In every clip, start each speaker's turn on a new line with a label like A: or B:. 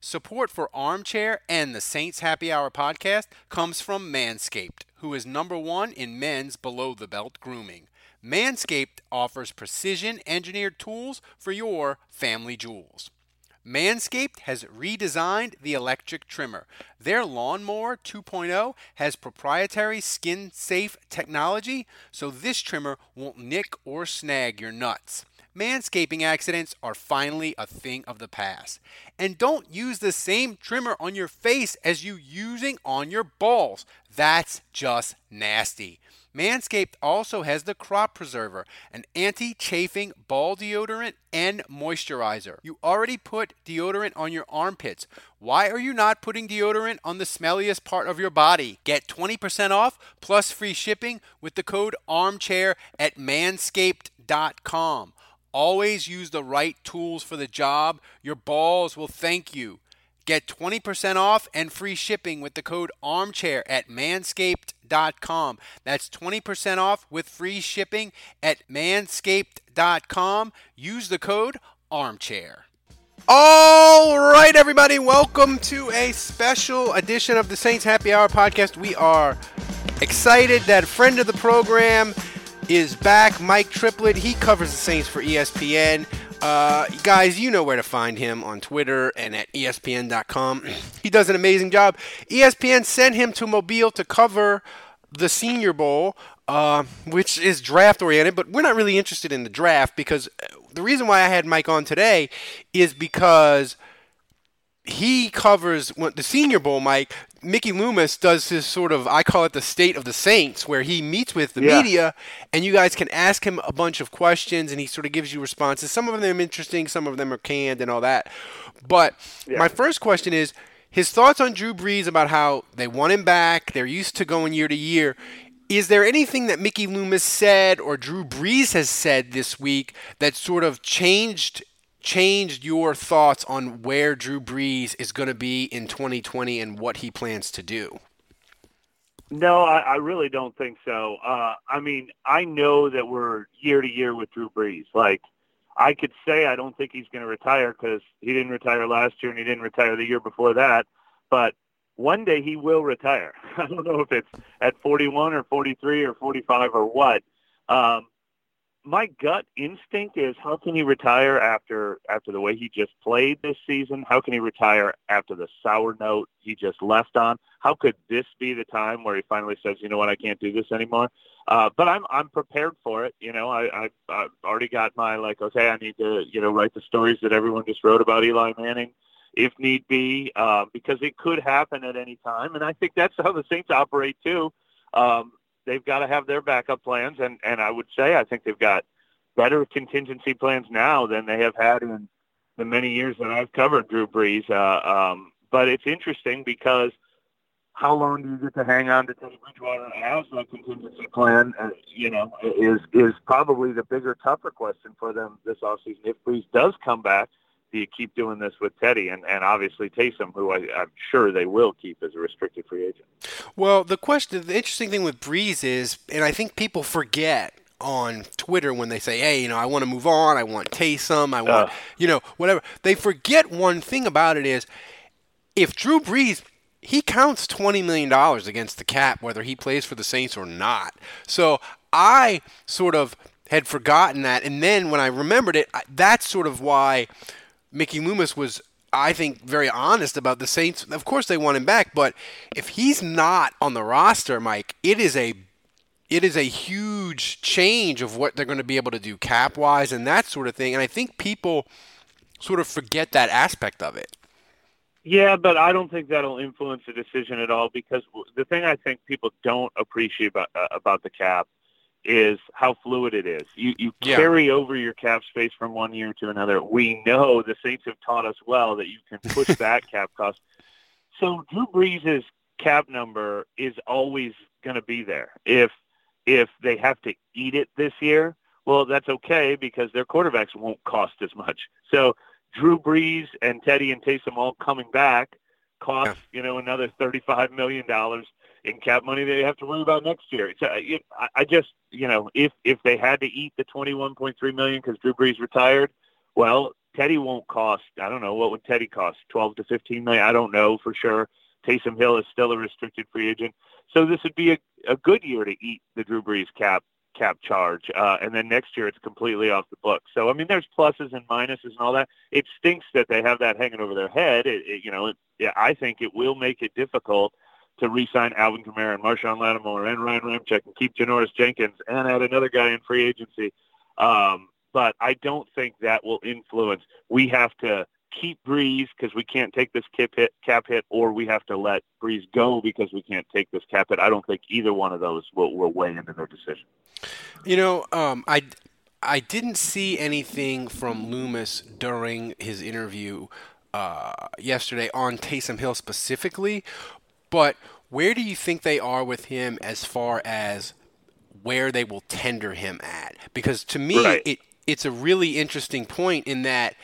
A: Support for Armchair and the Saints Happy Hour podcast comes from Manscaped, who is number one in men's below the belt grooming. Manscaped offers precision engineered tools for your family jewels. Manscaped has redesigned the electric trimmer. Their Lawnmower 2.0 has proprietary skin safe technology, so this trimmer won't nick or snag your nuts. Manscaping accidents are finally a thing of the past. And don't use the same trimmer on your face as you using on your balls. That's just nasty. Manscaped also has the Crop Preserver, an anti chafing ball deodorant and moisturizer. You already put deodorant on your armpits. Why are you not putting deodorant on the smelliest part of your body? Get 20% off plus free shipping with the code armchair at manscaped.com. Always use the right tools for the job. Your balls will thank you. Get 20% off and free shipping with the code armchair at manscaped.com. That's 20% off with free shipping at manscaped.com. Use the code armchair. All right, everybody, welcome to a special edition of the Saints Happy Hour podcast. We are excited that a friend of the program is back, Mike Triplett. He covers the Saints for ESPN. Uh, guys, you know where to find him on Twitter and at ESPN.com. He does an amazing job. ESPN sent him to Mobile to cover the Senior Bowl, uh, which is draft oriented, but we're not really interested in the draft because uh, the reason why I had Mike on today is because he covers the Senior Bowl, Mike. Mickey Loomis does his sort of, I call it the state of the Saints, where he meets with the yeah. media and you guys can ask him a bunch of questions and he sort of gives you responses. Some of them are interesting, some of them are canned and all that. But yeah. my first question is his thoughts on Drew Brees about how they want him back, they're used to going year to year. Is there anything that Mickey Loomis said or Drew Brees has said this week that sort of changed changed your thoughts on where Drew Brees is going to be in 2020 and what he plans to do?
B: No, I, I really don't think so. Uh, I mean, I know that we're year to year with Drew Brees. Like, I could say I don't think he's going to retire because he didn't retire last year and he didn't retire the year before that. But one day he will retire. I don't know if it's at 41 or 43 or 45 or what. Um, my gut instinct is how can he retire after after the way he just played this season? How can he retire after the sour note he just left on? How could this be the time where he finally says, you know what, I can't do this anymore? Uh, but I'm I'm prepared for it. You know, I, I I've already got my like, okay, I need to you know write the stories that everyone just wrote about Eli Manning if need be, uh, because it could happen at any time. And I think that's how the Saints operate too. Um, they've got to have their backup plans, and and I would say I think they've got better contingency plans now than they have had in the many years that I've covered Drew Brees. Uh, um, but it's interesting because how long do you get to hang on to Teddy Bridgewater as that contingency plan? Uh, you know, is is probably the bigger, tougher question for them this offseason. If Brees does come back, do you keep doing this with Teddy and, and obviously Taysom, who I, am sure they will keep as a restricted free agent?
A: Well, the question, the interesting thing with Brees is, and I think people forget on Twitter when they say, "Hey, you know, I want to move on. I want Taysom. I want, uh, you know, whatever." They forget one thing about it is, if Drew Brees he counts $20 million against the cap, whether he plays for the Saints or not. So I sort of had forgotten that. And then when I remembered it, that's sort of why Mickey Loomis was, I think, very honest about the Saints. Of course, they want him back, but if he's not on the roster, Mike, it is a it is a huge change of what they're going to be able to do cap wise and that sort of thing. And I think people sort of forget that aspect of it.
B: Yeah, but I don't think that'll influence the decision at all because the thing I think people don't appreciate about, uh, about the cap is how fluid it is. You you yeah. carry over your cap space from one year to another. We know the Saints have taught us well that you can push back cap cost. So Drew Brees' cap number is always going to be there. If if they have to eat it this year, well, that's okay because their quarterbacks won't cost as much. So Drew Brees and Teddy and Taysom all coming back cost yeah. you know another thirty-five million dollars in cap money they have to worry about next year. So it, I just you know if if they had to eat the twenty-one point three million because Drew Brees retired, well, Teddy won't cost. I don't know what would Teddy cost, twelve to fifteen million. I don't know for sure. Taysom Hill is still a restricted free agent, so this would be a, a good year to eat the Drew Brees cap cap charge, uh, and then next year it's completely off the book. So I mean, there's pluses and minuses and all that. It stinks that they have that hanging over their head. It, it, you know, it, yeah, I think it will make it difficult to re-sign Alvin Kamara and Marshon Lattimore and Ryan Ramczyk and keep Janoris Jenkins and add another guy in free agency. Um, but I don't think that will influence. We have to keep Brees because we can't take this cap hit, cap hit, or we have to let Brees go because we can't take this cap hit. I don't think either one of those will, will weigh into their decision.
A: You know, um, I I didn't see anything from Loomis during his interview uh, yesterday on Taysom Hill specifically, but where do you think they are with him as far as where they will tender him at? Because to me, right. it it's a really interesting point in that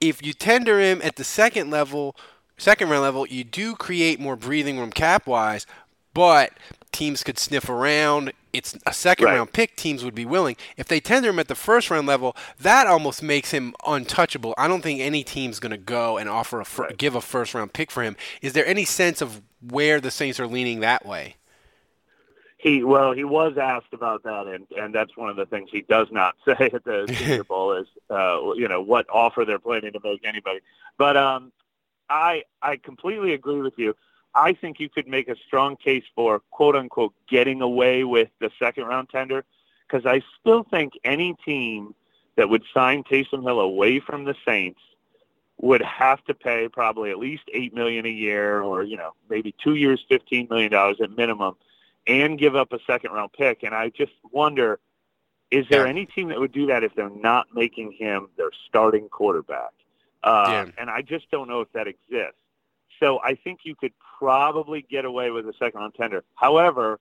A: if you tender him at the second level, second round level, you do create more breathing room cap wise, but teams could sniff around. It's a second right. round pick. Teams would be willing. If they tender him at the first round level, that almost makes him untouchable. I don't think any team's going to go and offer a fir- right. give a first round pick for him. Is there any sense of where the Saints are leaning that way?
B: He well, he was asked about that, and and that's one of the things he does not say at the Super Bowl is uh, you know what offer they're planning to make anybody. But um, I I completely agree with you. I think you could make a strong case for quote unquote getting away with the second round tender because I still think any team that would sign Taysom Hill away from the Saints would have to pay probably at least eight million a year, or you know maybe two years, fifteen million dollars at minimum and give up a second round pick. And I just wonder, is there yeah. any team that would do that if they're not making him their starting quarterback? Uh, yeah. And I just don't know if that exists. So I think you could probably get away with a second round tender. However,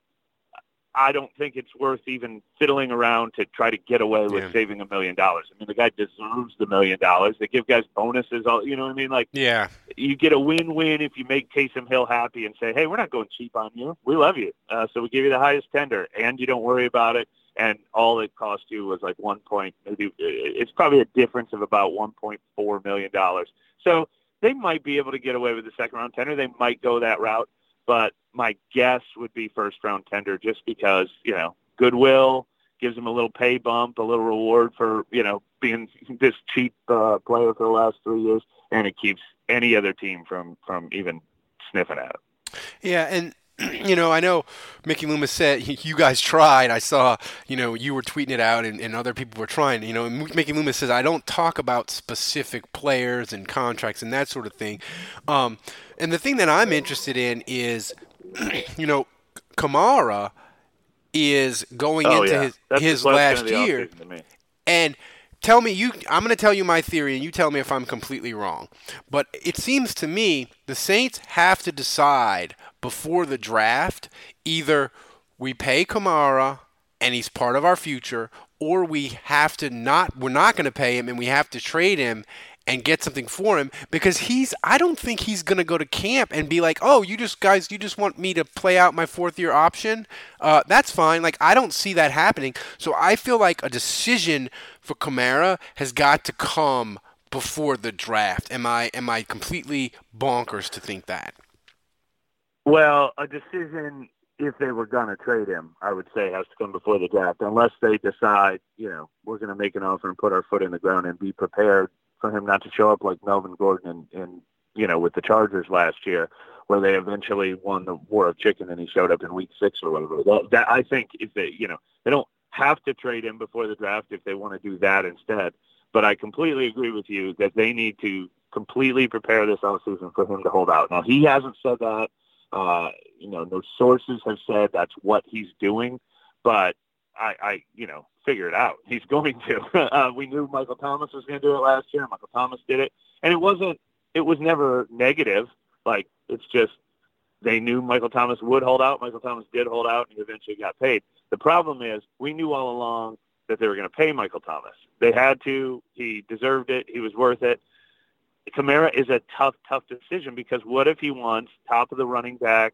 B: I don't think it's worth even fiddling around to try to get away with yeah. saving a million dollars. I mean, the guy deserves the million dollars. They give guys bonuses. All you know what I mean? Like,
A: yeah,
B: you get a win-win if you make Taysom Hill happy and say, "Hey, we're not going cheap on you. We love you, uh, so we give you the highest tender, and you don't worry about it." And all it cost you was like one point, maybe it's probably a difference of about one point four million dollars. So they might be able to get away with the second round tender. They might go that route but my guess would be first round tender just because, you know, goodwill gives them a little pay bump, a little reward for, you know, being this cheap uh, player for the last three years, and it keeps any other team from, from even sniffing at it.
A: Yeah, and you know, I know Mickey Loomis said you guys tried. I saw, you know, you were tweeting it out and, and other people were trying. You know, Mickey Loomis says I don't talk about specific players and contracts and that sort of thing. Um, and the thing that I'm interested in is, you know, Kamara is going oh, into
B: yeah.
A: his That's his last year, and tell me you I'm going to tell you my theory and you tell me if I'm completely wrong. But it seems to me the Saints have to decide before the draft either we pay Kamara and he's part of our future or we have to not we're not going to pay him and we have to trade him and get something for him because he's I don't think he's going to go to camp and be like, "Oh, you just guys, you just want me to play out my fourth year option." Uh, that's fine. Like I don't see that happening. So I feel like a decision for Kamara has got to come before the draft. Am I am I completely bonkers to think that?
B: Well, a decision if they were going to trade him, I would say has to come before the draft, unless they decide, you know, we're going to make an offer and put our foot in the ground and be prepared for him not to show up like Melvin Gordon and, and you know with the Chargers last year, where they eventually won the War of Chicken and he showed up in Week Six or whatever. Well, that I think if they you know they don't have to trade him before the draft if they want to do that instead. But I completely agree with you that they need to completely prepare this offseason for him to hold out. Now he hasn't said that. Uh, you know, no sources have said that's what he's doing, but I, I you know, figure it out. He's going to. Uh, we knew Michael Thomas was going to do it last year. Michael Thomas did it, and it wasn't. It was never negative. Like it's just they knew Michael Thomas would hold out. Michael Thomas did hold out, and he eventually got paid. The problem is we knew all along that they were going to pay Michael Thomas. They had to. He deserved it. He was worth it. Kamara is a tough, tough decision because what if he wants top of the running back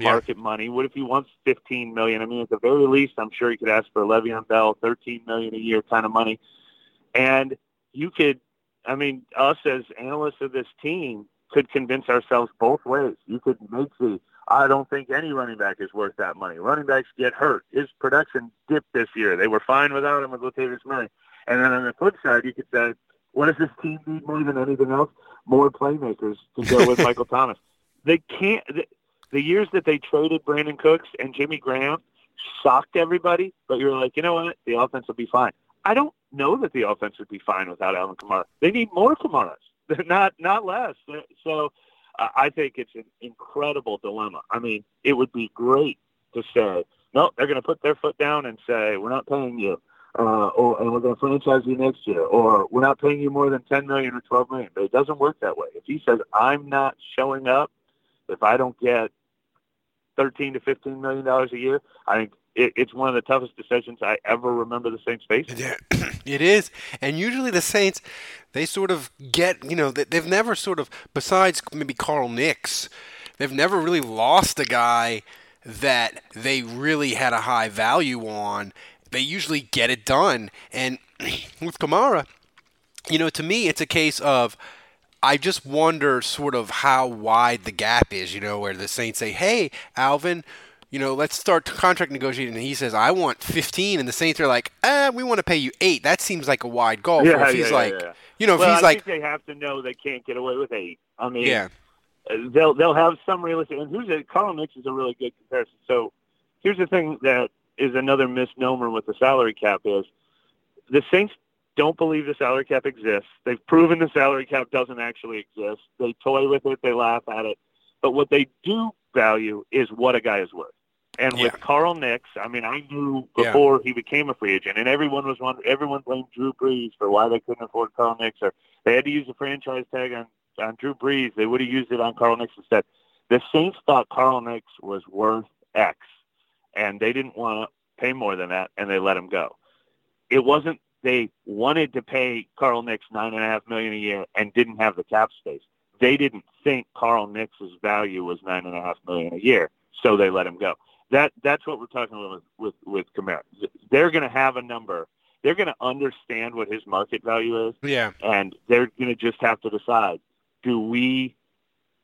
B: market yeah. money? What if he wants fifteen million? I mean, at the very least, I'm sure he could ask for Le'Veon Bell, thirteen million a year kind of money, and you could. I mean, us as analysts of this team could convince ourselves both ways. You could make the I don't think any running back is worth that money. Running backs get hurt. His production dipped this year. They were fine without him with Latavius Murray. And then on the flip side, you could say, what does this team need more than anything else? More playmakers to go with Michael Thomas. They can't. The, the years that they traded Brandin Cooks and Jimmy Graham shocked everybody, but you're like, you know what? The offense will be fine. I don't know that the offense would be fine without Alvin Kamara. They need more Kamaras, not not less. So I think it's an incredible dilemma. I mean, it would be great to say, no, they're going to put their foot down and say, we're not paying you, uh, or and we're going to franchise you next year, or we're not paying you more than ten million or twelve million. But it doesn't work that way. If he says, I'm not showing up, if I don't get thirteen to fifteen million dollars a year, I think it, it's one of the toughest decisions I ever remember the Saints facing.
A: Yeah, it is, and usually the Saints, they sort of get, you know, they've never sort of, besides maybe Carl Nicks, they've never really lost a guy that they really had a high value on. They usually get it done, and with Kamara, you know, to me, it's a case of. I just wonder sort of how wide the gap is, you know, where the Saints say, "Hey, Alvin, you know, let's start contract negotiating. And he says, I want 15. And the Saints are like, ah, we want to pay you eight. That seems like a wide goal.
B: Yeah,
A: if he's
B: yeah,
A: like,
B: yeah,
A: you know,
B: well,
A: if he's
B: I
A: like,
B: think they have to know they can't get away with eight. I mean,
A: yeah,
B: uh, they'll they'll have some realistic. And who's a Carl Nicks is a really good comparison. So here's the thing that is another misnomer with the salary cap is the Saints don't believe the salary cap exists. They've proven the salary cap doesn't actually exist. They toy with it. They laugh at it. But what they do value is what a guy is worth. And
A: Yeah.
B: with Carl Nicks, I mean, I knew before he became a free agent, and everyone was wondering, everyone blamed Drew Brees for why they couldn't afford Carl Nicks, or they had to use the franchise tag on on Drew Brees. They would have used it on Carl Nicks instead. The Saints thought Carl Nicks was worth X, and they didn't want to pay more than that, and they let him go. It wasn't they wanted to pay Carl Nicks nine and a half million a year and didn't have the cap space. They didn't think Carl Nicks's value was nine and a half million a year, so they let him go. That that's what we're talking about with with, with Kamara. They're going to have a number. They're going to understand what his market value is,
A: yeah,
B: and they're going to just have to decide: Do we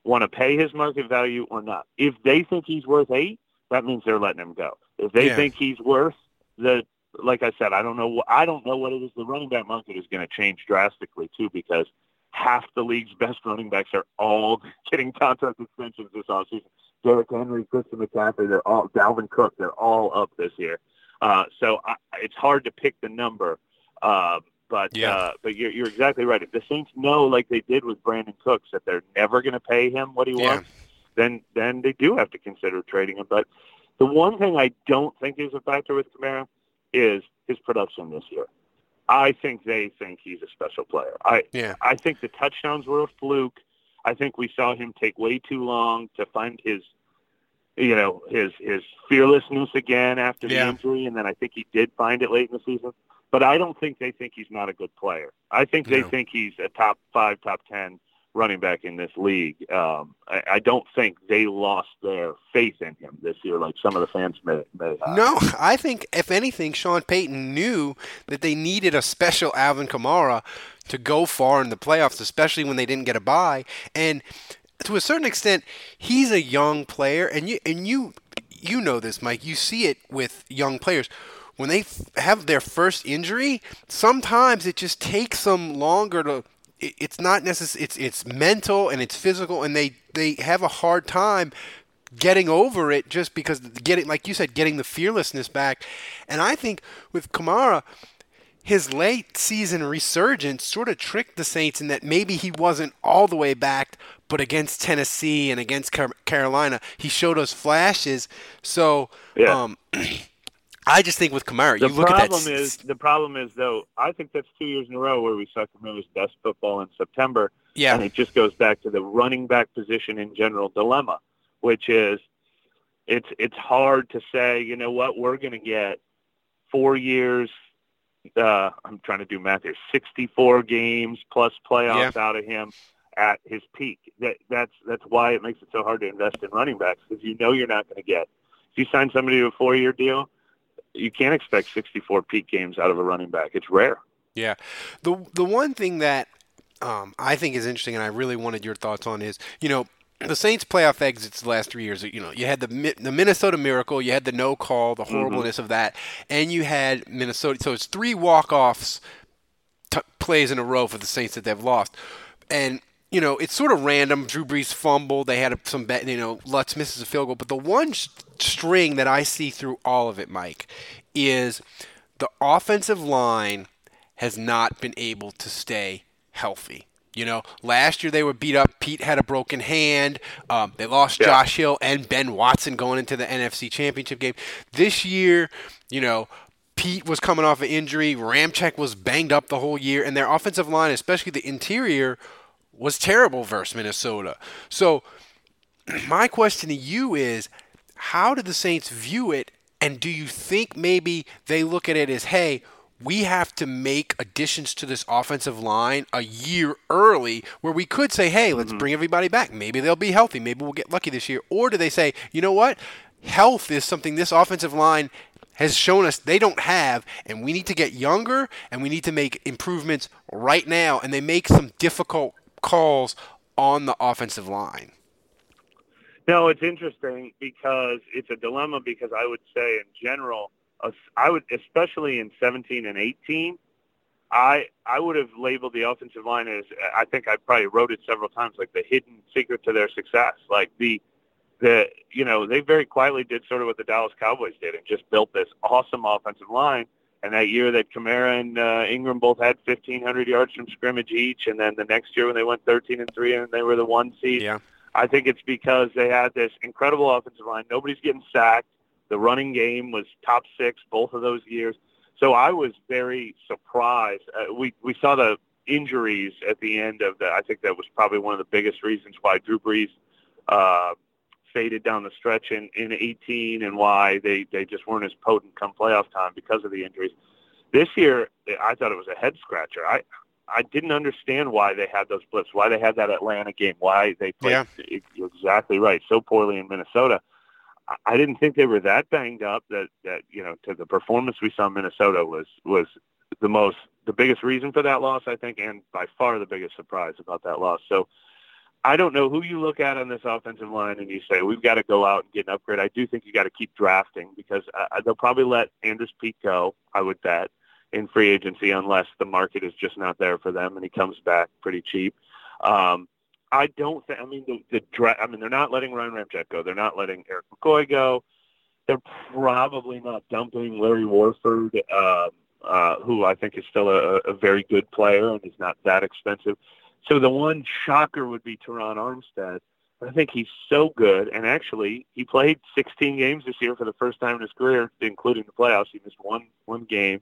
B: want to pay his market value or not? If they think he's worth eight, that means they're letting him go. If they
A: Yeah.
B: think he's worth the, like I said, I don't know. I don't know what it is. The running back market is going to change drastically too because half the league's best running backs are all getting contract extensions this offseason. Derrick Henry, Christian McCaffrey, they're all Dalvin Cook, they're all up this year. Uh, so I, it's hard to pick the number. Uh, but
A: Yeah.
B: uh, but you're, you're exactly right. If the Saints know, like they did with Brandin Cooks, that they're never going to pay him what he
A: Yeah.
B: wants, then then they do have to consider trading him. But the one thing I don't think is a factor with Kamara is his production this year. I think they think he's a special player. I
A: yeah,
B: I think the touchdowns were a fluke. I think we saw him take way too long to find his, you know, his his fearlessness again after the
A: Yeah.
B: injury, and then I think he did find it late in the season. But I don't think they think he's not a good player. I think they
A: No.
B: think he's a top five, top ten running back in this league. Um, I, I don't think they lost their faith in him this year, like some of the fans may. may have.
A: No, I think if anything, Sean Payton knew that they needed a special Alvin Kamara to go far in the playoffs, especially when they didn't get a bye. And to a certain extent, he's a young player, and you and you you know this, Mike. You see it with young players. When they have their first injury, sometimes it just takes them longer to. It- It's not necessary. It's it's mental and it's physical, and they they have a hard time getting over it just because getting like you said getting the fearlessness back and i think with kamara his late season resurgence sort of tricked the saints in that maybe he wasn't all the way back but against tennessee and against Car- carolina he showed us flashes so
B: Yeah.
A: um i just think with kamara
B: The
A: you look at that
B: problem is the problem is though. I think that's two years in a row where we saw Kamara's best football in September.
A: yeah
B: And it just goes back to the running back position in general dilemma. which is it's it's hard to say, you know what, we're going to get four years. Uh, I'm trying to do math here. 64 games plus playoffs yeah. out of him at his peak. That that's that's why it makes it so hard to invest in running backs because you know you're not going to get. If you sign somebody to a four-year deal, you can't expect 64 peak games out of a running back. It's rare.
A: Yeah, the the one thing that um, I think is interesting, and I really wanted your thoughts on is, you know, the Saints' playoff exits the last three years. You know, you had the the Minnesota Miracle, you had the no call, the mm-hmm. horribleness mm-hmm. of that, and you had Minnesota. So it's three walk offs t- plays in a row for the Saints that they've lost, and you know it's sort of random. Drew Brees fumbled. They had some, you know, Lutz misses a field goal. But the one string that I see through all of it, Mike, is the offensive line has not been able to stay healthy. You know, last year they were beat up. Peat had a broken hand. Um, they lost yeah. Josh Hill and Ben Watson going into the NFC Championship game. This year, you know, Peat was coming off an injury. Ramczyk was banged up the whole year, and their offensive line, especially the interior, was terrible versus Minnesota. So, my question to you is, how do the Saints view it? And do you think maybe they look at it as, hey, we have to make additions to this offensive line a year early where we could say, hey, let's mm-hmm. bring everybody back. Maybe they'll be healthy. Maybe we'll get lucky this year. Or do they say, you know what? Health is something this offensive line has shown us they don't have, and we need to get younger and we need to make improvements right now. And they make some difficult calls on the offensive line.
B: No, it's interesting because it's a dilemma because I would say in general, I would, especially in 17 and 18, I I would have labeled the offensive line as I think I probably wrote it several times like the hidden secret to their success. Like the the you know they very quietly did sort of what the Dallas Cowboys did and just built this awesome offensive line. And that year that Kamara and uh, Ingram both had 1,500 yards from scrimmage each, and then the next year when they went 13 and three and they were the one seed.
A: Yeah.
B: I think it's because they had this incredible offensive line. Nobody's getting sacked. The running game was top six both of those years. So I was very surprised. Uh, we we saw the injuries at the end of the. I think that was probably one of the biggest reasons why Drew Brees uh, faded down the stretch in in 18, and why they they just weren't as potent come playoff time because of the injuries. This year, I thought it was a head scratcher. I I didn't understand why they had those blips, why they had that Atlanta game, why they played yeah. exactly right so poorly in Minnesota. I didn't think they were that banged up that that you know to the performance we saw in Minnesota was was the most the biggest reason for that loss I think and by far the biggest surprise about that loss. So I don't know who you look at on this offensive line and you say we've got to go out and get an upgrade. I do think you got to keep drafting because uh, they'll probably let Andrus Peat go. I would bet in free agency unless the market is just not there for them and he comes back pretty cheap. Um, I don't think. I mean, the, the dra- I mean, they're not letting Ryan Ramczyk go. They're not letting Erik McCoy go. They're probably not dumping Larry Warford, uh, uh, who I think is still a, a very good player and is not that expensive. So the one shocker would be Terron Armstead. I think he's so good, and actually, he played 16 games this year for the first time in his career, including the playoffs. He missed one one game.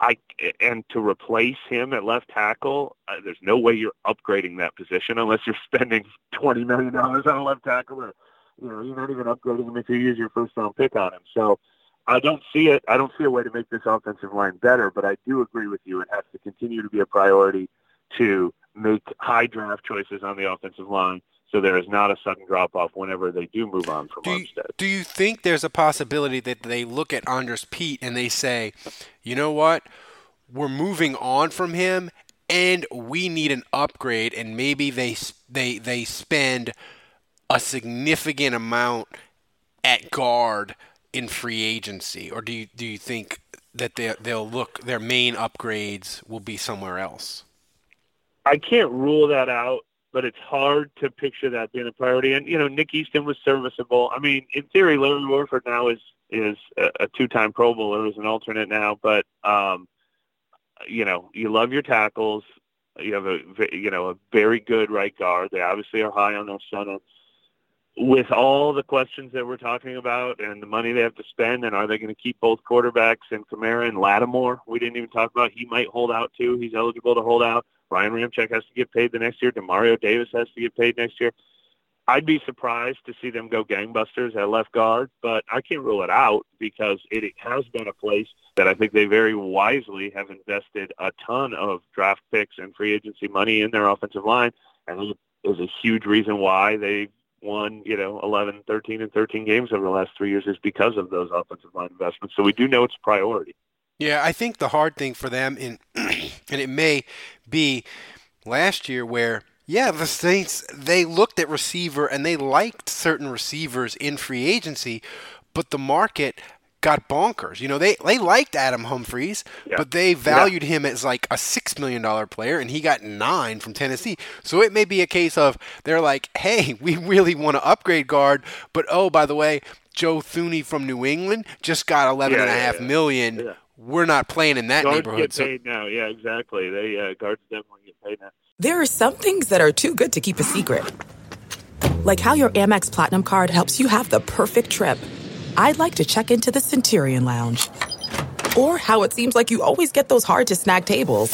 B: I and to replace him at left tackle, uh, there's no way you're upgrading that position unless you're spending twenty million dollars on a left tackle, or you know you're not even upgrading him if you use your first round pick on him. So I don't see it. I don't see a way to make this offensive line better, but I do agree with you. It has to continue to be a priority to make high draft choices on the offensive line so there is not a sudden drop off whenever they do move on from
A: do
B: you, Armstead.
A: Do you think there's a possibility that they look at Andrus Peat and they say, you know what, we're moving on from him, and we need an upgrade, and maybe they they they spend a significant amount at guard in free agency, or do you do you think that they they'll look their main upgrades will be somewhere else?
B: I can't rule that out but it's hard to picture that being a priority. And you know, Nick Easton was serviceable. I mean, in theory, Larry Warford now is is a, two-time Pro Bowler, is an alternate now. But um, you know, you love your tackles. You have a you know a very good right guard. They obviously are high on their center. With all the questions that we're talking about and the money they have to spend, and are they going to keep both quarterbacks and Kamara and Lattimore? We didn't even talk about. He might hold out too. He's eligible to hold out. Ryan Ramczyk has to get paid the next year. Demario Davis has to get paid next year. I'd be surprised to see them go gangbusters at left guard, but I can't rule it out because it has been a place that I think they very wisely have invested a ton of draft picks and free agency money in their offensive line, and there's a huge reason why they won, you know, 11, 13, and 13 games over the last three years is because of those offensive line investments. So we do know it's a priority.
A: Yeah, I think the hard thing for them, in, and it may be last year where yeah, the Saints they looked at receiver and they liked certain receivers in free agency, but the market got bonkers. You know, they they liked Adam Humphries, yeah. but they valued yeah. him as like a six million dollar player, and he got nine from Tennessee. So it may be a case of they're like, hey, we really want to upgrade guard, but oh, by the way, Joe Thuney from New England just got eleven yeah, and a half million. We're not playing in that
B: guards
A: neighborhood.
B: Get paid so, now, yeah, exactly. They uh, guards definitely get paid now.
C: There are some things that are too good to keep a secret, like how your Amex Platinum card helps you have the perfect trip. I'd like to check into the Centurion Lounge, or how it seems like you always get those hard to snag tables.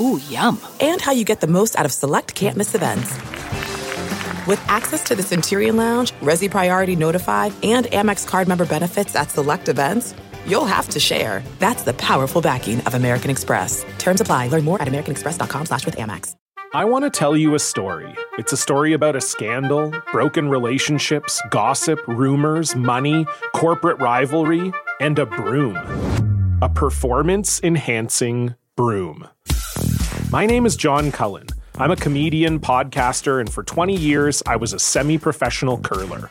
D: Ooh, yum!
C: And how you get the most out of select can't miss events. With access to the Centurion Lounge, Resy Priority Notified, and Amex card member benefits at select events you'll have to share. That's the powerful backing of American Express. Terms apply. Learn more at americanexpress.com slash with Amex.
E: I want to tell you a story. It's a story about a scandal, broken relationships, gossip, rumors, money, corporate rivalry, and a broom. A performance enhancing broom. My name is John Cullen. I'm a comedian, podcaster, and for 20 years, I was a semi professional curler.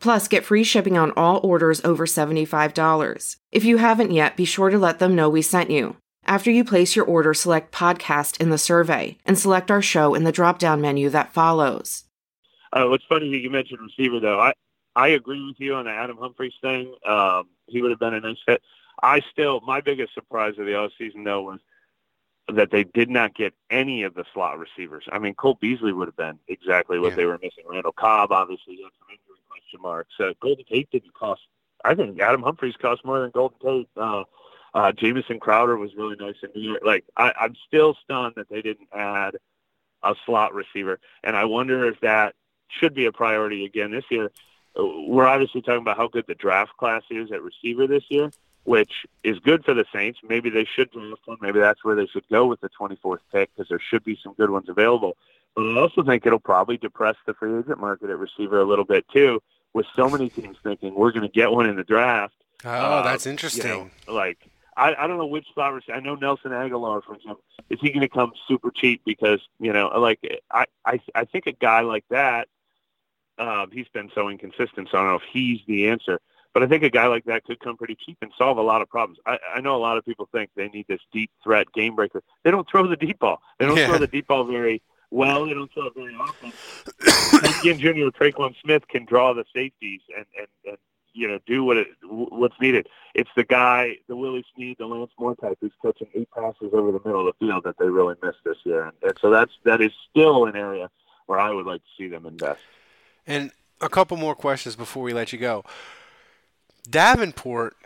F: Plus, get free shipping on all orders over $75. If you haven't yet, be sure to let them know we sent you. After you place your order, select podcast in the survey and select our show in the drop down menu that follows.
B: Uh, what's funny that you mentioned receiver, though. I, I agree with you on the Adam Humphries thing. Um, he would have been a nice fit. I still, my biggest surprise of the offseason, though, was that they did not get any of the slot receivers. I mean, Cole Beasley would have been exactly what yeah. they were missing. Randall Cobb obviously had some injury question marks. Uh, Golden Tate didn't cost. I think Adam Humphries cost more than Golden Tate. Uh, uh, Jamison Crowder was really nice in New York. Like I, I'm still stunned that they didn't add a slot receiver, and I wonder if that should be a priority again this year. We're obviously talking about how good the draft class is at receiver this year which is good for the Saints. Maybe they should draft one. Maybe that's where they should go with the 24th pick because there should be some good ones available. But I also think it'll probably depress the free agent market at receiver a little bit too, with so many teams thinking we're going to get one in the draft.
A: Oh, uh, that's interesting. You
B: know, like I, I don't know which spot. I know Nelson Agholor for example. Is he going to come super cheap because you know, like I, I, I think a guy like that. Um, he's been so inconsistent, so I don't know if he's the answer. But I think a guy like that could come pretty cheap and solve a lot of problems. I, I know a lot of people think they need this deep threat game breaker. They don't throw the deep ball. They don't yeah. throw the deep ball very well. They don't throw it very often. Again, Jr. Tre'Quan Smith can draw the safeties and, and, and you know do what it, what's needed. It's the guy, the Willie Snead, the Lance Moore type, who's catching eight passes over the middle of the field that they really missed this year. And, and so that's that is still an area where I would like to see them invest.
A: And a couple more questions before we let you go. Davenport,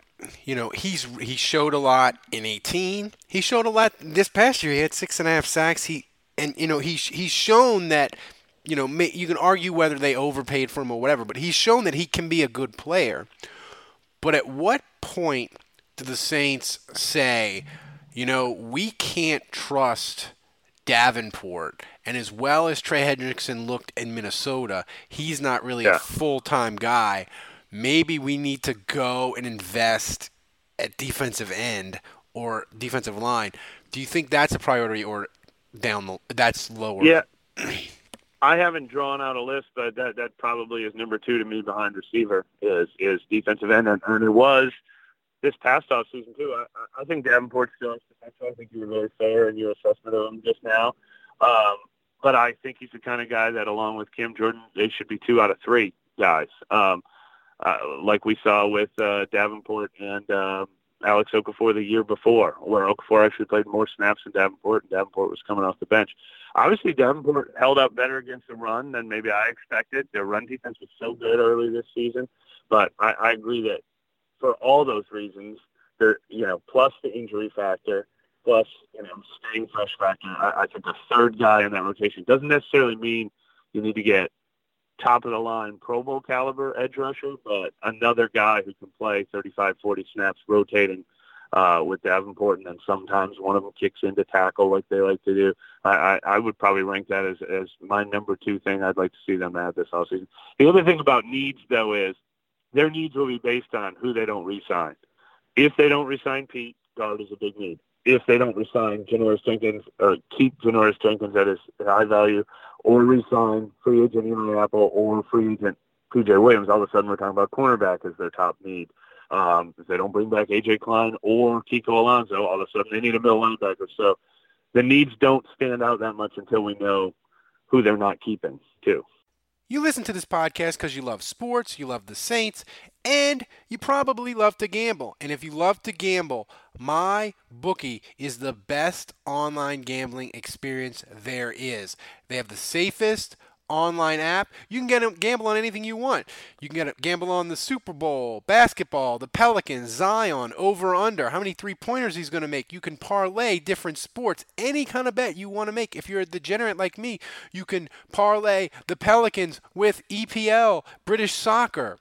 A: you know, he's he showed a lot in 18. He showed a lot this past year. He had six and a half sacks. He and you know he's he's shown that you know you can argue whether they overpaid for him or whatever, but he's shown that he can be a good player. But at what point do the Saints say, you know, we can't trust Davenport? And as well as Trey Hendrickson looked in Minnesota, he's not really yeah. a full time guy maybe we need to go and invest at defensive end or defensive line. Do you think that's a priority or down the that's lower?
B: Yeah. I haven't drawn out a list, but that that probably is number two to me behind receiver is is defensive end, and, it was this past off season too. I, I think Davenport still has potential. I think you were very fair in your assessment of him just now. Um, but I think he's the kind of guy that, along with Cam Jordan, they should be two out of three guys. Um, uh, like we saw with uh, Davenport and um, Alex Okafor the year before, where Okafor actually played more snaps than Davenport, and Davenport was coming off the bench. Obviously, Davenport held up better against the run than maybe I expected. Their run defense was so good early this season, but I, I agree that for all those reasons, there, you know, plus the injury factor, plus you know, staying fresh factor, I, I think the third guy in that rotation doesn't necessarily mean you need to get top of the line Pro Bowl caliber edge rusher, but another guy who can play 35, 40 snaps rotating uh, with Davenport, and then sometimes one of them kicks into tackle like they like to do. I, I, I would probably rank that as, as my number two thing I'd like to see them add this offseason. The other thing about needs, though, is their needs will be based on who they don't re-sign. If they don't re-sign Peat, guard is a big need if they don't resign Janoris Jenkins or keep Janoris Jenkins at his high value or resign free agent Eli Apple or free agent PJ Williams, all of a sudden we're talking about cornerback as their top need. Um, if they don't bring back AJ Klein or Kiko Alonso, all of a sudden they need a middle linebacker. So the needs don't stand out that much until we know who they're not keeping too.
A: You listen to this podcast because you love sports, you love the Saints, and you probably love to gamble. And if you love to gamble, my bookie is the best online gambling experience there is. They have the safest online app. You can get a gamble on anything you want. You can get a gamble on the Super Bowl, basketball, the Pelicans, Zion, over under, how many three pointers he's going to make. You can parlay different sports, any kind of bet you want to make. If you're a degenerate like me, you can parlay the Pelicans with EPL, British soccer.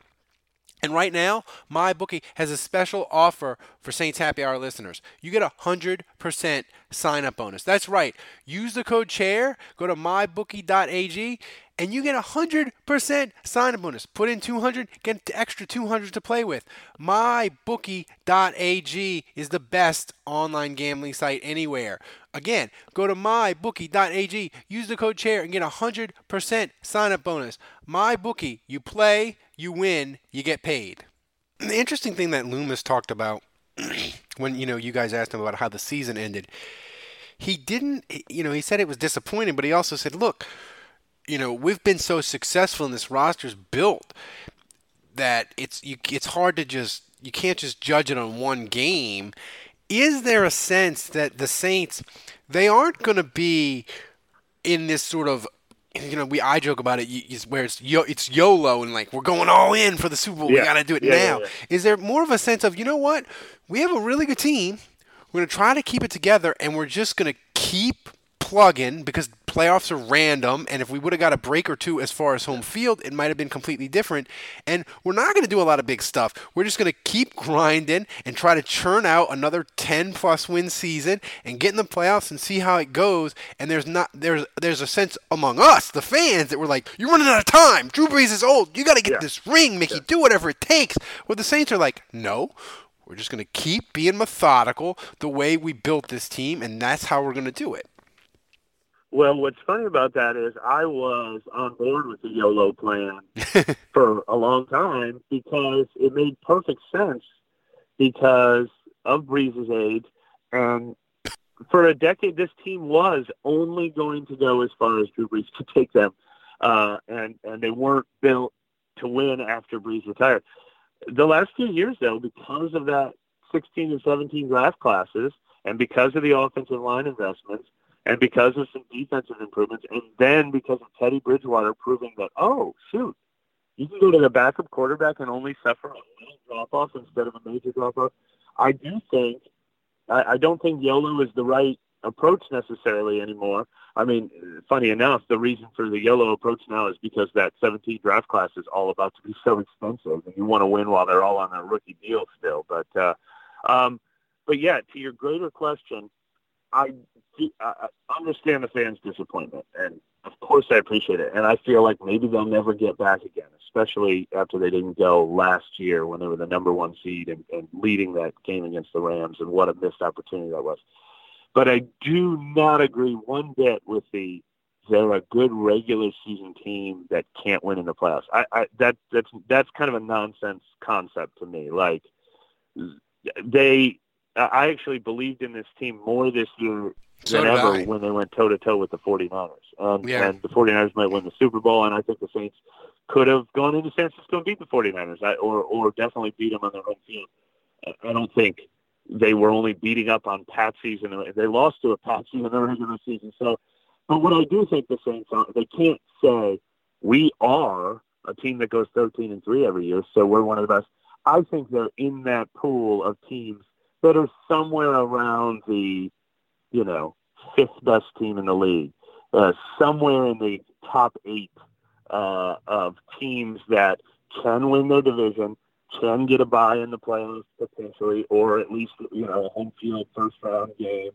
A: And right now, MyBookie has a special offer for Saints Happy Hour listeners. You get a 100% sign up bonus. That's right. Use the code CHAIR, go to mybookie.ag, and you get a 100% sign up bonus. Put in 200, get extra 200 to play with. MyBookie.ag is the best online gambling site anywhere. Again, go to mybookie.ag, use the code CHAIR, and get a 100% sign up bonus. MyBookie, you play you win, you get paid. The interesting thing that Loomis talked about when you know you guys asked him about how the season ended, he didn't. You know, he said it was disappointing, but he also said, "Look, you know, we've been so successful and this roster's built that it's you, it's hard to just you can't just judge it on one game." Is there a sense that the Saints they aren't going to be in this sort of you know, we I joke about it where it's yo, it's YOLO and like we're going all in for the Super Bowl. Yeah. We got to do it yeah, now. Yeah, Is there more of a sense of you know what? We have a really good team. We're going to try to keep it together, and we're just going to keep plug in because playoffs are random. And if we would have got a break or two as far as home field, it might have been completely different. And we're not going to do a lot of big stuff. We're just going to keep grinding and try to churn out another 10 plus win season and get in the playoffs and see how it goes. And there's not there's there's a sense among us, the fans, that we're like, you're running out of time. Drew Brees is old. You got to get yeah. this ring, Mickey. Yeah. Do whatever it takes. Well, the Saints are like, no. We're just going to keep being methodical the way we built this team, and that's how we're going to do it.
B: Well, what's funny about that is I was on board with the YOLO plan for a long time because it made perfect sense because of Brees's age. And for a decade, this team was only going to go as far as Drew Brees could take them. Uh, and, and they weren't built to win after Brees retired. The last few years, though, because of that 16 and 17 draft classes and because of the offensive line investments, and because of some defensive improvements, and then because of Teddy Bridgewater proving that, oh, shoot, you can go to the backup quarterback and only suffer a little drop-off instead of a major drop-off. I do think, I, I don't think YOLO is the right approach necessarily anymore. I mean, funny enough, the reason for the YOLO approach now is because that 17 draft class is all about to be so expensive, and you want to win while they're all on their rookie deal still. But, uh, um, but yeah, to your greater question, I, I understand the fans' disappointment, and of course I appreciate it. And I feel like maybe they'll never get back again, especially after they didn't go last year when they were the number one seed and, and leading that game against the Rams, and what a missed opportunity that was. But I do not agree one bit with the they're a good regular season team that can't win in the playoffs. I, I that that's that's kind of a nonsense concept to me. Like they I actually believed in this team more this year so than ever I. when they went toe to toe with the 49ers. And, yeah. and the 49ers might win the Super Bowl, and I think the Saints could have gone into San Francisco and beat the 49ers, or or definitely beat them on their home field. I don't think they were only beating up on patsies, and they lost to a patsy in the regular season. So, but what I do think the Saints are, they can't say we are a team that goes 13 and three every year, so we're one of the best. I think they're in that pool of teams that are somewhere around the, you know, fifth best team in the league, uh, somewhere in the top eight uh, of teams that can win their division, can get a bye in the playoffs potentially, or at least you know a home field first round game,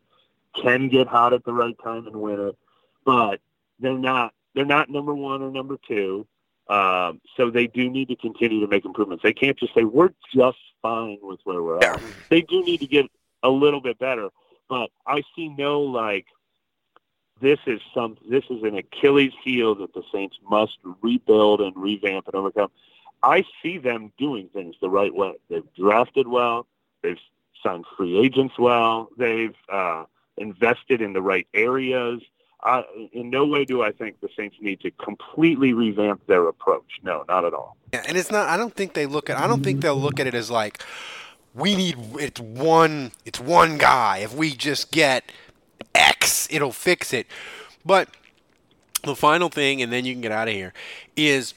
B: can get hot at the right time and win it, but they're not they're not number one or number two. Um, so they do need to continue to make improvements. They can't just say we're just fine with where we're at. They do need to get a little bit better. But I see no like this is some this is an Achilles heel that the Saints must rebuild and revamp and overcome. I see them doing things the right way. They've drafted well. They've signed free agents well. They've uh, invested in the right areas in no way do I think the Saints need to completely revamp their approach. No, not at all.
A: Yeah, and it's not. I don't think they look at. I don't think they'll look at it as like we need. It's one. It's one guy. If we just get X, it'll fix it. But the final thing, and then you can get out of here, is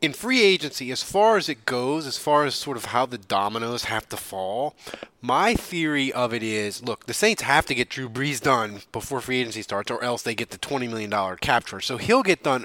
A: in free agency, as far as it goes, as far as sort of how the dominoes have to fall, my theory of it is look, the Saints have to get Drew Brees done before free agency starts, or else they get the $20 million capture. So he'll get done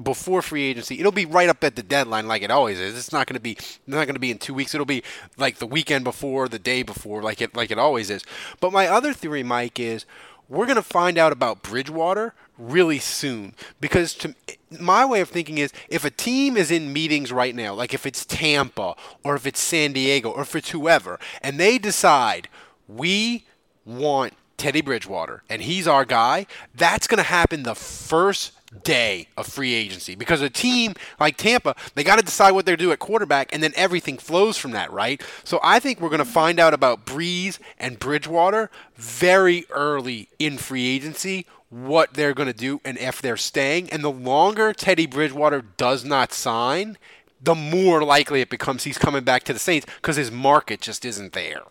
A: before free agency. It'll be right up at the deadline, like it always is. It's not going to be not going to be in two weeks. It'll be like the weekend before, the day before, like it like it always is. But my other theory, Mike, is we're going to find out about Bridgewater really soon because to my way of thinking is if a team is in meetings right now, like if it's Tampa or if it's San Diego or if it's whoever, and they decide we want Teddy Bridgewater and he's our guy, that's going to happen the first day of free agency because a team like Tampa, they got to decide what they're doing at quarterback, and then everything flows from that, right? So I think we're going to find out about Brees and Bridgewater very early in free agency what they're going to do and if they're staying. And the longer Teddy Bridgewater does not sign, the more likely it becomes he's coming back to the Saints because his market just isn't there.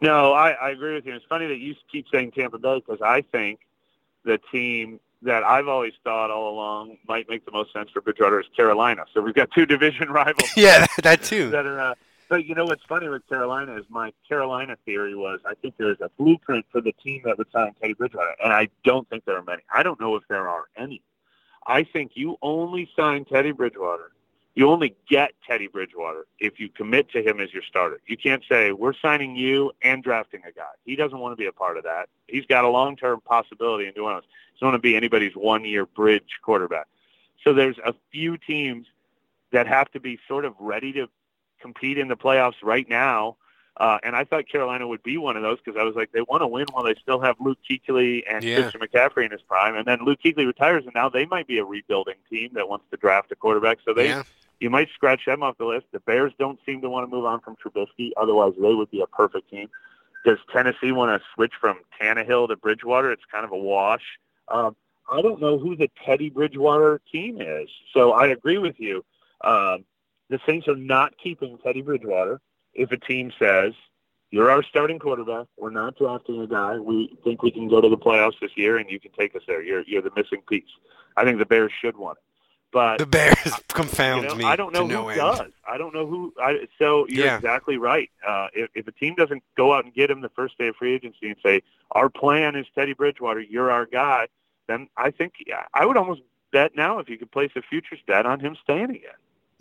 B: No, I, I agree with you. It's funny that you keep saying Tampa Bay because I think the team that I've always thought all along might make the most sense for Bridgewater is Carolina. So we've got two division rivals.
A: yeah, that too.
B: That are, uh, but you know what's funny with Carolina is my Carolina theory was I think there's a blueprint for the team that would sign Teddy Bridgewater, and I don't think there are many. I don't know if there are any. I think you only sign Teddy Bridgewater. You only get Teddy Bridgewater if you commit to him as your starter. You can't say we're signing you and drafting a guy. He doesn't want to be a part of that. He's got a long-term possibility in doing this. He doesn't want to be anybody's one-year bridge quarterback. So there's a few teams that have to be sort of ready to compete in the playoffs right now. Uh, and I thought Carolina would be one of those because I was like, they want to win while they still have Luke Kuechly and yeah. Christian McCaffrey in his prime, and then Luke Kuechly retires, and now they might be a rebuilding team that wants to draft a quarterback. So they, yeah. you might scratch them off the list. The Bears don't seem to want to move on from Trubisky, otherwise they would be a perfect team. Does Tennessee want to switch from Tannehill to Bridgewater? It's kind of a wash. Um, I don't know who the Teddy Bridgewater team is, so I agree with you. Um, the Saints are not keeping Teddy Bridgewater if a team says, you're our starting quarterback. We're not drafting a guy. We think we can go to the playoffs this year, and you can take us there. You're you're the missing piece. I think the Bears should want it, but
A: the Bears confound
B: you know,
A: me.
B: I don't know who
A: no
B: does. I don't know who. I, so you're yeah. exactly right. Uh, if, if a team doesn't go out and get him the first day of free agency and say our plan is Teddy Bridgewater, you're our guy, then I think I would almost bet now if you could place a futures bet on him staying again.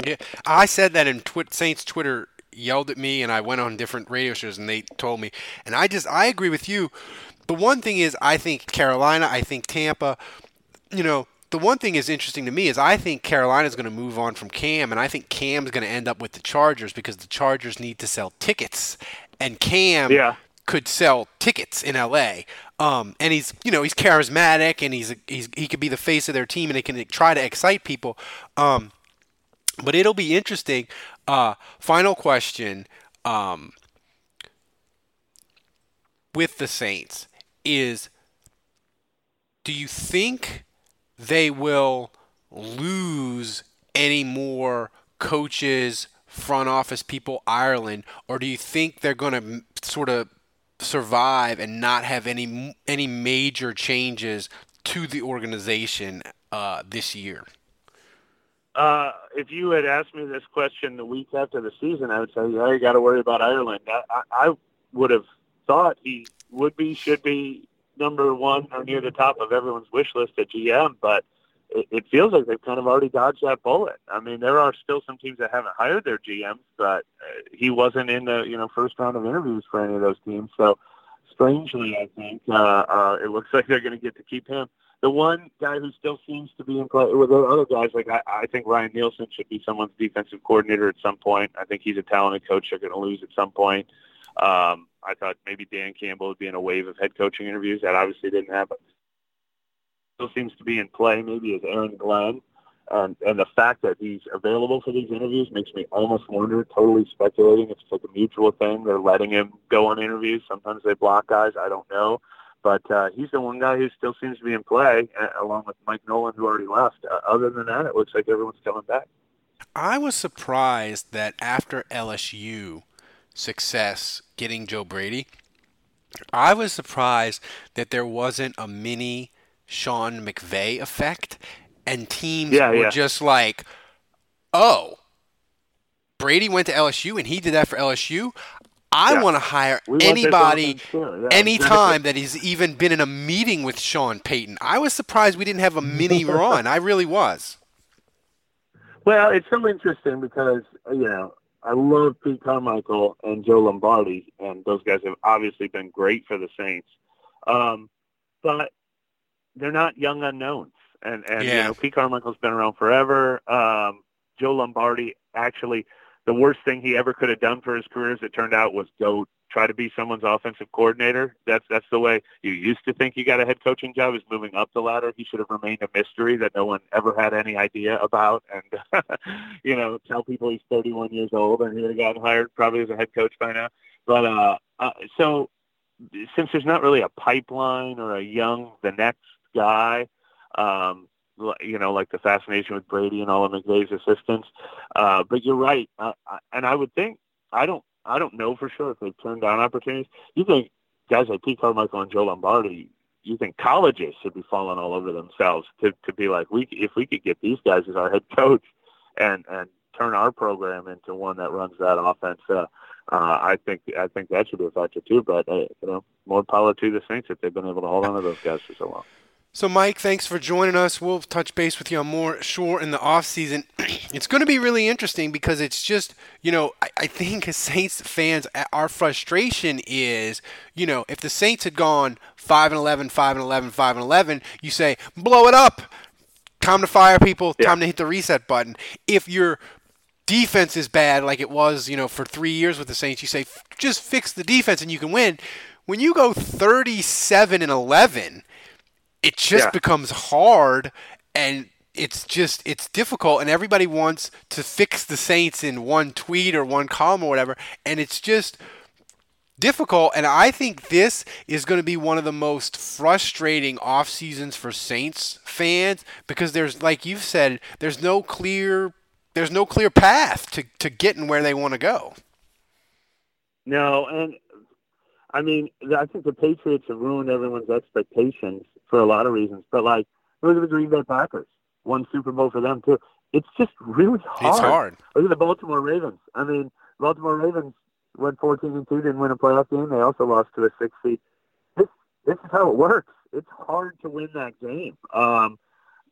A: Yeah, I said that in Twi- Saints Twitter yelled at me, and I went on different radio shows, and they told me, and I just I agree with you. The one thing is, I think Carolina, I think Tampa, you know. The one thing is interesting to me is I think Carolina is going to move on from Cam, and I think Cam's going to end up with the Chargers because the Chargers need to sell tickets, and Cam
B: yeah.
A: could sell tickets in LA. Um, and he's you know he's charismatic and he's he's he could be the face of their team and he can try to excite people. Um, but it'll be interesting. Uh, final question um, with the Saints is do you think they will lose any more coaches, front office people, Ireland, or do you think they're going to sort of survive and not have any any major changes to the organization uh, this year?
B: Uh, if you had asked me this question the week after the season, I would say, yeah, you got to worry about Ireland. I, I, I would have thought he would be, should be number one or near the top of everyone's wish list at GM, but it, feels like they've kind of already dodged that bullet. I mean, there are still some teams that haven't hired their GMs, but uh, he wasn't in the you know first round of interviews for any of those teams. So strangely, I think uh, uh, it looks like they're going to get to keep him the one guy who still seems to be in play with the other guys, like I, I think Ryan Nielsen should be someone's defensive coordinator at some point. I think he's a talented coach they're going to lose at some point. Um, I thought maybe Dan Campbell would be in a wave of head coaching interviews. That obviously didn't happen. Still seems to be in play. Maybe is Aaron Glenn. And, and the fact that he's available for these interviews makes me almost wonder, totally speculating it's like a mutual thing. They're letting him go on interviews. Sometimes they block guys. I don't know. But uh, he's the one guy who still seems to be in play, uh, along with Mike Nolan, who already left. Uh, other than that, it looks like everyone's coming back.
A: I was surprised that after LSU success getting Joe Brady, I was surprised that there wasn't a mini Sean McVay effect, and teams
B: yeah,
A: were
B: yeah.
A: just like, "Oh, Brady went to LSU and he did that for LSU. I
B: Yeah.
A: want to hire
B: We
A: anybody
B: yeah,
A: anytime that he's even been in a meeting with Sean Payton. I was surprised we didn't have a mini run. I really was.
B: Well, it's so interesting because you know I love Pete Carmichael and Joe Lombardi, and those guys have obviously been great for the Saints. Um, but they're not young unknowns, and and you know Pete Carmichael's been around forever. Um, Joe Lombardi actually, the worst thing he ever could have done for his career, as it turned out, was go try to be someone's offensive coordinator. That's that's the way you used to think you got a head coaching job is moving up the ladder. He should have remained a mystery that no one ever had any idea about, and you know, tell people he's 31 years old and he would have gotten hired probably as a head coach by now. But uh, uh, so since there's not really a pipeline or a young the next guy, um, you know, like the fascination with Brady and all of McVay's assistants. Uh, but you're right, uh, and I would think I don't I don't know for sure if they've turned down opportunities. You think guys like Pete Carmichael and Joe Lombardi, you think colleges should be falling all over themselves to to be like we if we could get these guys as our head coach and and turn our program into one that runs that offense. Uh, uh, I think I think that should be a factor too. But uh, you know, more power to the Saints if they've been able to hold on to those guys for so long.
A: So, Mike, thanks for joining us. We'll touch base with you on more sure in the off season. it's going to be really interesting because it's just, you know, I, I think as Saints fans, our frustration is, you know, if the Saints had gone 5 and 11, 5 and 11, 5 and 11, you say, blow it up. Time to fire people. Time to hit the reset button. If your defense is bad, like it was, you know, for three years with the Saints, you say, "F- just fix the defense and you can win. When you go 37 and 11, it just
B: Yeah.
A: becomes hard and it's just it's difficult and everybody wants to fix the saints in one tweet or one column or whatever. And it's just difficult. And i think this is going to be one of the most frustrating off seasons for saints fans because there's like you've said there's no clear there's no clear path to, to getting where they want to go.
B: No, and I mean, I think the Patriots have ruined everyone's expectations for a lot of reasons. But like, look at the Green Bay Packers, one Super Bowl for them too. It's just really hard.
A: it's hard
B: Look at the Baltimore Ravens. I mean, Baltimore Ravens went 14 and two, didn't win a playoff game. They also lost to a six seed. This this is how it works. It's hard to win that game. Um,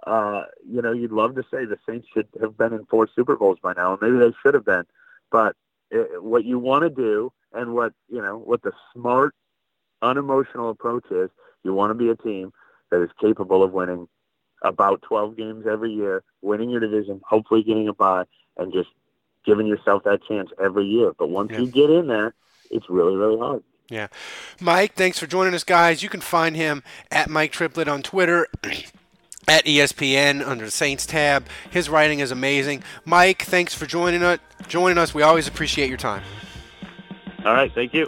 B: uh, you know, you'd love to say the Saints should have been in four Super Bowls by now, and maybe they should have been. But it, what you want to do, and what you know, what the smart, unemotional approach is, you want to be a team that is capable of winning about 12 games every year, winning your division, hopefully getting a bye, and just giving yourself that chance every year. But once
A: Yeah.
B: you get in there, it's really, really hard.
A: Yeah. Mike, thanks for joining us, guys. You can find him at Mike Triplett on Twitter. At ESPN under the Saints tab. His writing is amazing. Mike, thanks for joining us. Joining us. We always appreciate your time.
B: All right, thank you.